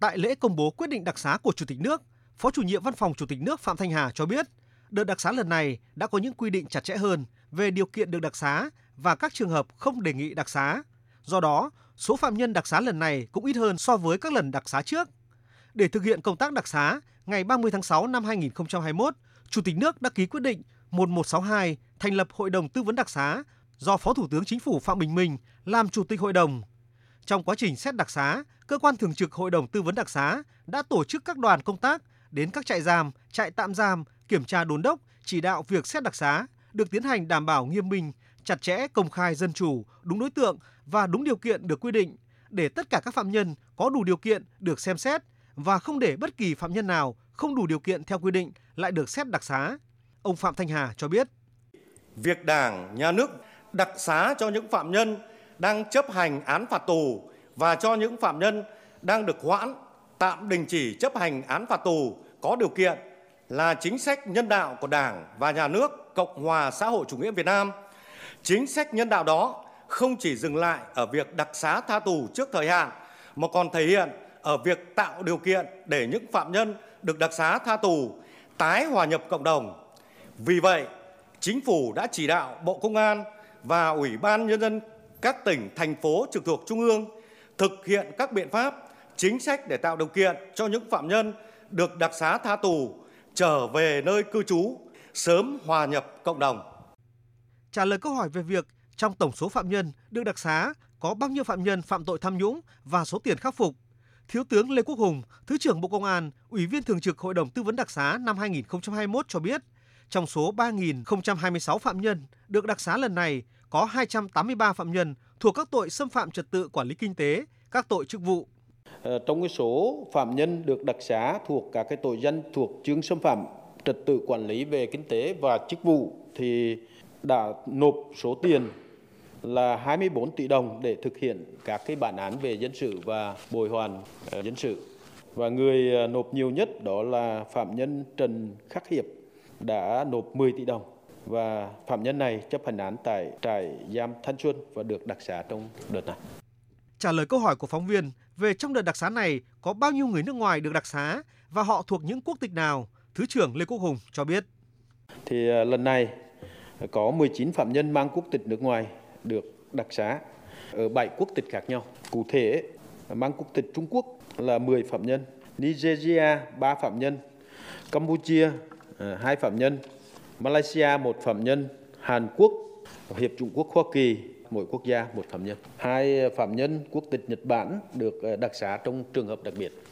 Tại lễ công bố quyết định đặc xá của Chủ tịch nước, Phó chủ nhiệm Văn phòng Chủ tịch nước Phạm Thanh Hà cho biết, đợt đặc xá lần này đã có những quy định chặt chẽ hơn về điều kiện được đặc xá và các trường hợp không đề nghị đặc xá. Do đó, số phạm nhân đặc xá lần này cũng ít hơn so với các lần đặc xá trước. Để thực hiện công tác đặc xá, ngày 30 tháng 6 năm 2021, Chủ tịch nước đã ký quyết định 1162 thành lập Hội đồng Tư vấn đặc xá do Phó Thủ tướng Chính phủ Phạm Bình Minh làm Chủ tịch Hội đồng. Trong quá trình xét đặc xá, cơ quan thường trực Hội đồng Tư vấn đặc xá đã tổ chức các đoàn công tác đến các trại giam, trại tạm giam, kiểm tra đôn đốc, chỉ đạo việc xét đặc xá được tiến hành đảm bảo nghiêm minh, chặt chẽ, công khai, dân chủ, đúng đối tượng và đúng điều kiện được quy định để tất cả các phạm nhân có đủ điều kiện được xem xét và không để bất kỳ phạm nhân nào không đủ điều kiện theo quy định lại được xét đặc xá. Ông Phạm Thanh Hà cho biết. Việc Đảng, Nhà nước đặc xá cho những phạm nhân đang chấp hành án phạt tù và cho những phạm nhân đang được hoãn tạm đình chỉ chấp hành án phạt tù có điều kiện là chính sách nhân đạo của Đảng và Nhà nước Cộng hòa xã hội chủ nghĩa Việt Nam. Chính sách nhân đạo đó không chỉ dừng lại ở việc đặc xá tha tù trước thời hạn mà còn thể hiện ở việc tạo điều kiện để những phạm nhân được đặc xá tha tù tái hòa nhập cộng đồng. Vì vậy, Chính phủ đã chỉ đạo Bộ Công an và Ủy ban Nhân dân các tỉnh, thành phố trực thuộc Trung ương thực hiện các biện pháp, chính sách để tạo điều kiện cho những phạm nhân được đặc xá tha tù trở về nơi cư trú, sớm hòa nhập cộng đồng. Trả lời câu hỏi về việc trong tổng số phạm nhân được đặc xá có bao nhiêu phạm nhân phạm tội tham nhũng và số tiền khắc phục, Thiếu tướng Lê Quốc Hùng, Thứ trưởng Bộ Công an, Ủy viên Thường trực Hội đồng Tư vấn đặc xá năm 2021 cho biết, trong số 3.026 phạm nhân được đặc xá lần này, có 283 phạm nhân thuộc các tội xâm phạm trật tự quản lý kinh tế, các tội chức vụ. Ờ, trong cái số phạm nhân được đặc xá thuộc các cái tội danh thuộc chương xâm phạm trật tự quản lý về kinh tế và chức vụ thì đã nộp số tiền là 24 tỷ đồng để thực hiện các cái bản án về dân sự và bồi hoàn ờ, dân sự. Và người ờ, nộp nhiều nhất đó là phạm nhân Trần Khắc Hiệp đã nộp 10 tỷ đồng và phạm nhân này chấp hành án tại trại giam Thanh Xuân và được đặc xá trong đợt này. Trả lời câu hỏi của phóng viên về trong đợt đặc xá này có bao nhiêu người nước ngoài được đặc xá và họ thuộc những quốc tịch nào, Thứ trưởng Lê Quốc Hùng cho biết. Thì à, lần này có 19 phạm nhân mang quốc tịch nước ngoài được đặc xá ở 7 quốc tịch khác nhau. Cụ thể, mang quốc tịch Trung Quốc là 10 phạm nhân, Nigeria 3 phạm nhân, Campuchia 2 ờ, phạm nhân, Malaysia một phạm nhân, Hàn Quốc, Hiệp Trung Quốc Hoa Kỳ mỗi quốc gia một phạm nhân. Hai phạm nhân quốc tịch Nhật Bản được ờ, đặc xá trong trường hợp đặc biệt.